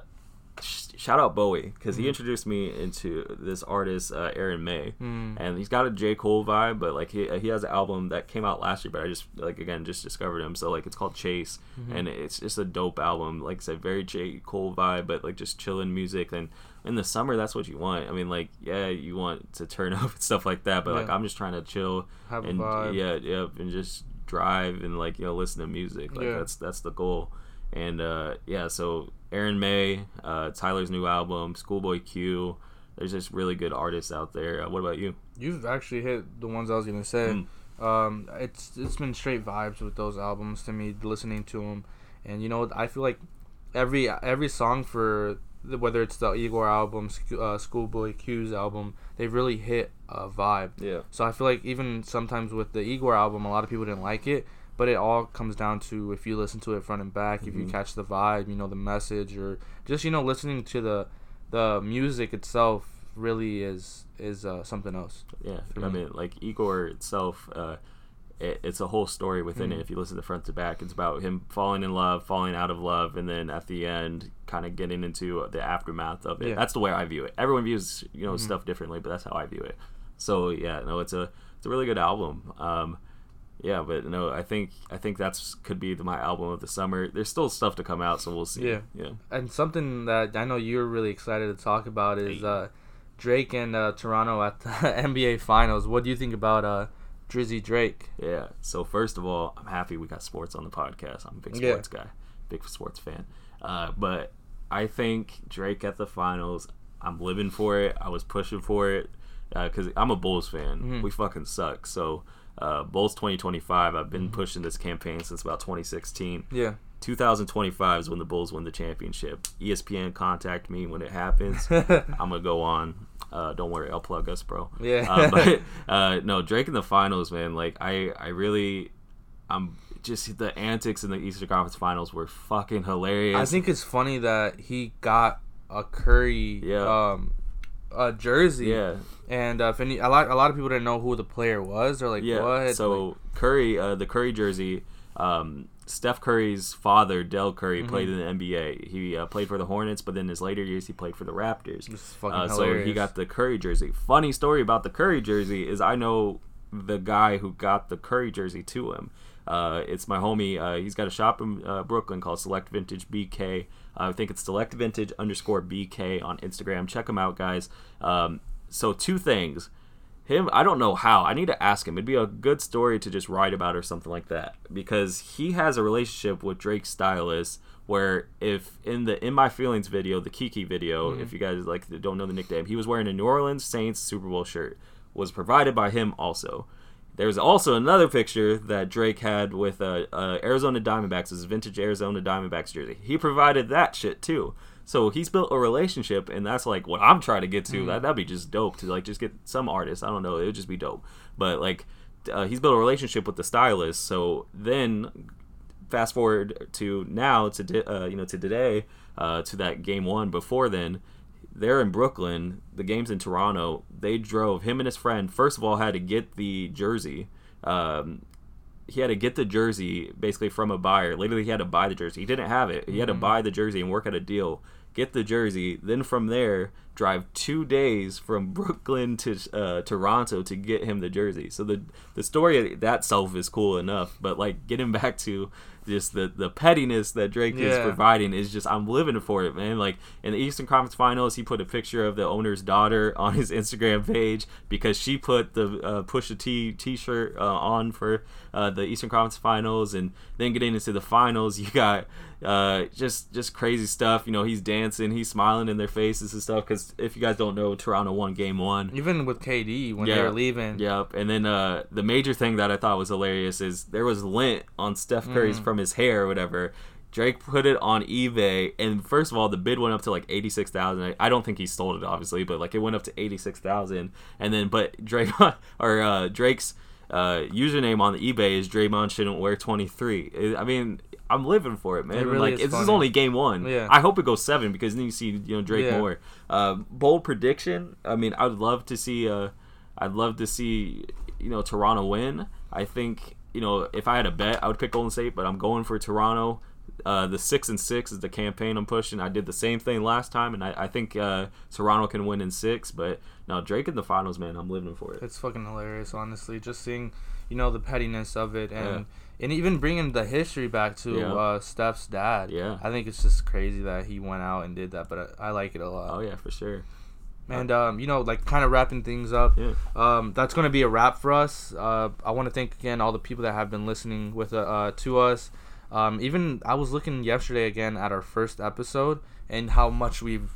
[SPEAKER 2] shout out Bowie because he
[SPEAKER 1] Mhm.
[SPEAKER 2] introduced me into this artist, uh, Aaron May
[SPEAKER 1] Mm.
[SPEAKER 2] and he's got a J Cole vibe, but like he he has an album that came out last year, but I just like again just discovered him. So like it's called Chase,
[SPEAKER 1] Mhm.
[SPEAKER 2] and it's just a dope album. Like I said, very J Cole vibe, but like just chilling music. And in the summer, that's what you want. I mean, like yeah, you want to turn up and stuff like that, but like I'm just trying to chill
[SPEAKER 1] Have a
[SPEAKER 2] and yeah, yeah, and just drive and like you know listen to music. Like
[SPEAKER 1] Yeah.
[SPEAKER 2] that's that's the goal. And uh, yeah, so Aaron May, uh, Tyler's new album, Schoolboy Q. There's just really good artists out there. Uh, what about you?
[SPEAKER 1] You've actually hit the ones I was gonna say.
[SPEAKER 2] Mm.
[SPEAKER 1] Um, it's it's been straight vibes with those albums to me, listening to them, and you know I feel like every every song for the- whether it's the Igor album, uh, Schoolboy Q's album, they really hit a vibe.
[SPEAKER 2] Yeah.
[SPEAKER 1] So I feel like even sometimes with the Igor album, a lot of people didn't like it, but it all comes down to if you listen to it front and back, if you
[SPEAKER 2] Mhm.
[SPEAKER 1] catch the vibe, you know the message, or just you know listening to the the music itself really is is uh, something else.
[SPEAKER 2] Yeah, I
[SPEAKER 1] me.
[SPEAKER 2] mean, like Igor itself, uh, it, it's a whole story within
[SPEAKER 1] Mhm.
[SPEAKER 2] it. If you listen to front to back, it's about him falling in love, falling out of love, and then at the end, kind of getting into the aftermath of it.
[SPEAKER 1] Yeah.
[SPEAKER 2] That's the way I view it. Everyone views you know
[SPEAKER 1] Mhm.
[SPEAKER 2] stuff differently, but that's how I view it. So yeah, no, it's a it's a really good album. Um, yeah, but no, I think I think that's could be the, my album of the summer. There's still stuff to come out, so we'll see.
[SPEAKER 1] Yeah.
[SPEAKER 2] yeah.
[SPEAKER 1] And something that I know you're really excited to talk about is uh, Drake and uh, Toronto at the NBA Finals. What do you think about uh, Drizzy Drake?
[SPEAKER 2] Yeah. So first of all, I'm happy we got sports on the podcast. I'm a big
[SPEAKER 1] Yeah.
[SPEAKER 2] sports guy, big sports fan. Uh, but I think Drake at the finals. I'm living for it. I was pushing for it because I'm a Bulls fan.
[SPEAKER 1] Mhm.
[SPEAKER 2] We fucking suck. So uh, Bulls 2025. I've been pushing this campaign since about 2016.
[SPEAKER 1] Yeah.
[SPEAKER 2] 2025 is when the Bulls win the championship. ESPN contact me when it happens. I'm gonna go on. Uh, don't worry, I'll plug us, bro.
[SPEAKER 1] Yeah.
[SPEAKER 2] Uh, but uh, no, Drake in the finals, man. Like I, I really, I'm just the antics in the Eastern Conference Finals were fucking hilarious.
[SPEAKER 1] I think it's funny that he got a Curry
[SPEAKER 2] Yeah.
[SPEAKER 1] um, a jersey.
[SPEAKER 2] Yeah,
[SPEAKER 1] And uh, if any, a lot, a lot of people didn't know who the player was. They're like,
[SPEAKER 2] yeah.
[SPEAKER 1] what?
[SPEAKER 2] So
[SPEAKER 1] Like,
[SPEAKER 2] Curry, uh, the Curry jersey. Um, Steph Curry's father, Del Curry,
[SPEAKER 1] Mhm.
[SPEAKER 2] played in the NBA. He uh, played for the Hornets, but then his later years he played for the Raptors.
[SPEAKER 1] this is fucking
[SPEAKER 2] Uh, so he got the Curry jersey. Funny story about the Curry jersey is I know the guy who got the Curry jersey to him. Uh, it's my homie. Uh, he's got a shop in uh, Brooklyn called Select Vintage BK. Uh, I think it's Select Vintage underscore BK on Instagram. Check him out, guys. Um, so two things. Him, I don't know how. I need to ask him. It'd be a good story to just write about or something like that because he has a relationship with Drake's stylist. Where if in the in my feelings video, the Kiki video,
[SPEAKER 1] Mhm.
[SPEAKER 2] if you guys like don't know the nickname, he was wearing a New Orleans Saints Super Bowl shirt. Was provided by him also. There's also another picture that Drake had with uh, uh, Arizona Diamondbacks, his vintage Arizona Diamondbacks jersey. He provided that shit too. So he's built a relationship, and that's like what I'm trying to get to.
[SPEAKER 1] Mhm.
[SPEAKER 2] That that'd be just dope to like just get some artist. I don't know, it would just be dope. But like, uh, he's built a relationship with the stylist. So then, fast forward to now to di- uh, you know to today uh, to that game one. Before then, they're in Brooklyn. The game's in Toronto. They drove him and his friend. First of all, had to get the jersey. Um, he had to get the jersey basically from a buyer. Literally, he had to buy the jersey. He didn't have it. He had to
[SPEAKER 1] Mhm.
[SPEAKER 2] buy the jersey and work out a deal. Get the jersey. Then from there, drive two days from Brooklyn to uh, Toronto to get him the jersey. So the the story that self is cool enough, but like getting back to just the the pettiness that Drake is providing is just I'm living for it, man. Like in the Eastern Conference Finals, he put a picture of the owner's daughter on his Instagram page because she put the uh, Pusha T T-shirt uh, on for uh, the Eastern Conference Finals, and then getting into the finals, you got uh, just just crazy stuff. You know, he's dancing, he's smiling in their faces and stuff. Because if you guys don't know, Toronto won Game One.
[SPEAKER 1] Even with KD when they
[SPEAKER 2] Yeah.
[SPEAKER 1] were leaving.
[SPEAKER 2] Yep. And then uh, the major thing that I thought was hilarious is there was lint on Steph Curry's
[SPEAKER 1] Mm.
[SPEAKER 2] from his hair or whatever. Drake put it on eBay, and first of all, the bid went up to like eighty six thousand. I don't think he stole it, obviously, but like it went up to eighty six thousand. And then, but Drake or uh, Drake's uh, username on the eBay is Draymond shouldn't wear twenty three. I mean, I'm living for it, man.
[SPEAKER 1] It really
[SPEAKER 2] like
[SPEAKER 1] is
[SPEAKER 2] this is only game one.
[SPEAKER 1] Yeah.
[SPEAKER 2] I hope it goes seven because then you see you know Drake
[SPEAKER 1] Yeah.
[SPEAKER 2] more. Uh, bold prediction. I mean, I would love to see. Uh, I'd love to see you know Toronto win. I think you know if I had a bet, I would pick Golden State, but I'm going for Toronto. Uh, the six and six is the campaign I'm pushing. I did the same thing last time, and I, I think uh, Toronto can win in six. But now Drake in the finals, man, I'm living for it.
[SPEAKER 1] It's fucking hilarious, honestly. Just seeing, you know, the pettiness of it, and
[SPEAKER 2] Yeah.
[SPEAKER 1] and even bringing the history back to
[SPEAKER 2] Yeah.
[SPEAKER 1] uh, Steph's dad.
[SPEAKER 2] Yeah.
[SPEAKER 1] I think it's just crazy that he went out and did that, but I, I like it a lot.
[SPEAKER 2] Oh yeah, for sure.
[SPEAKER 1] And um, you know, like kind of wrapping things up.
[SPEAKER 2] Yeah.
[SPEAKER 1] Um, that's gonna be a wrap for us. Uh, I want to thank again all the people that have been listening with uh, uh to us. Um, even I was looking yesterday again at our first episode and how much we've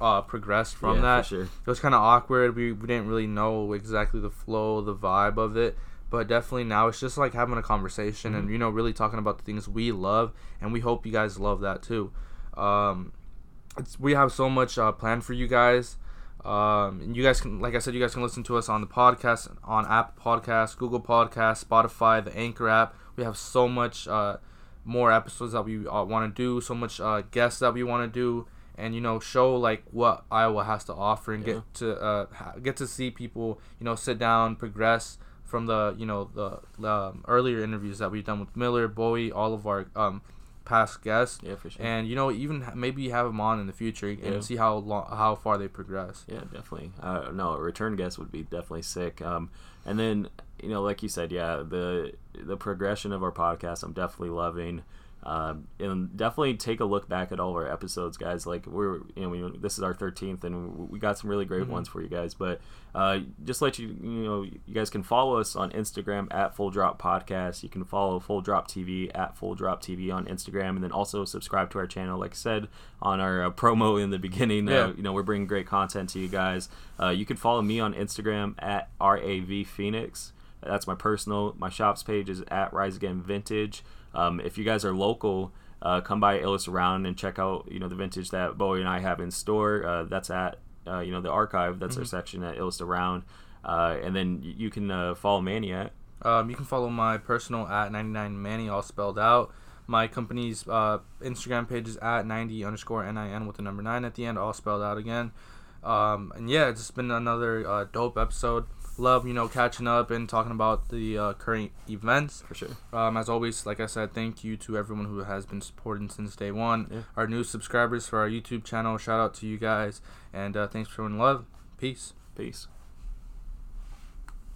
[SPEAKER 1] uh, progressed from
[SPEAKER 2] yeah,
[SPEAKER 1] that.
[SPEAKER 2] sure.
[SPEAKER 1] It was kind of awkward. We, we didn't really know exactly the flow, the vibe of it. But definitely now it's just like having a conversation and, you know, really talking about the things we love. And we hope you guys love that too. Um, it's, we have so much uh, planned for you guys. Um, and you guys can, like I said, you guys can listen to us on the podcast, on Apple Podcasts, Google Podcasts, Spotify, the Anchor app. We have so much uh, more episodes that we uh, want to do, so much uh, guests that we want to do, and you know, show like what Iowa has to offer, and
[SPEAKER 2] Yeah.
[SPEAKER 1] get to uh, ha- get to see people, you know, sit down, progress from the you know the um, earlier interviews that we've done with Miller, Bowie, all of our um, past guests
[SPEAKER 2] Yeah, for sure.
[SPEAKER 1] and you know even maybe have them on in the future and
[SPEAKER 2] Yeah.
[SPEAKER 1] see how long how far they progress
[SPEAKER 2] Yeah, definitely. Uh, no, a return guest would be definitely sick. Um, and then you know, like you said, yeah, the the progression of our podcast, I'm definitely loving. Um, and definitely take a look back at all of our episodes, guys. Like we're, you know, we, this is our 13th, and we got some really great
[SPEAKER 1] Mhm.
[SPEAKER 2] ones for you guys. But uh, just let you, you know, you guys can follow us on Instagram at Full Drop Podcast. You can follow Full Drop TV at Full Drop TV on Instagram, and then also subscribe to our channel. Like I said on our uh, promo in the beginning,
[SPEAKER 1] Yeah.
[SPEAKER 2] uh, you know, we're bringing great content to you guys. Uh, you can follow me on Instagram at RAV Phoenix. That's my personal. My shops page is at Rise Again Vintage. Um, if you guys are local, uh, come by Illis Around and check out you know the vintage that Bowie and I have in store. Uh, that's at uh, you know the archive. That's our
[SPEAKER 1] Mhm.
[SPEAKER 2] section at Illis Around. Uh, and then you can uh, follow Manny at
[SPEAKER 1] um, you can follow my personal at 99 manny all spelled out my company's uh, instagram page is at 90 underscore nin with the number 9 at the end all spelled out again um, and yeah it's been another uh, dope episode love you know catching up and talking about the uh, current events
[SPEAKER 2] for sure.
[SPEAKER 1] Um, as always, like I said, thank you to everyone who has been supporting since day one.
[SPEAKER 2] Yeah.
[SPEAKER 1] Our new subscribers for our YouTube channel, shout out to you guys, and uh, thanks for showing love. Peace.
[SPEAKER 2] Peace.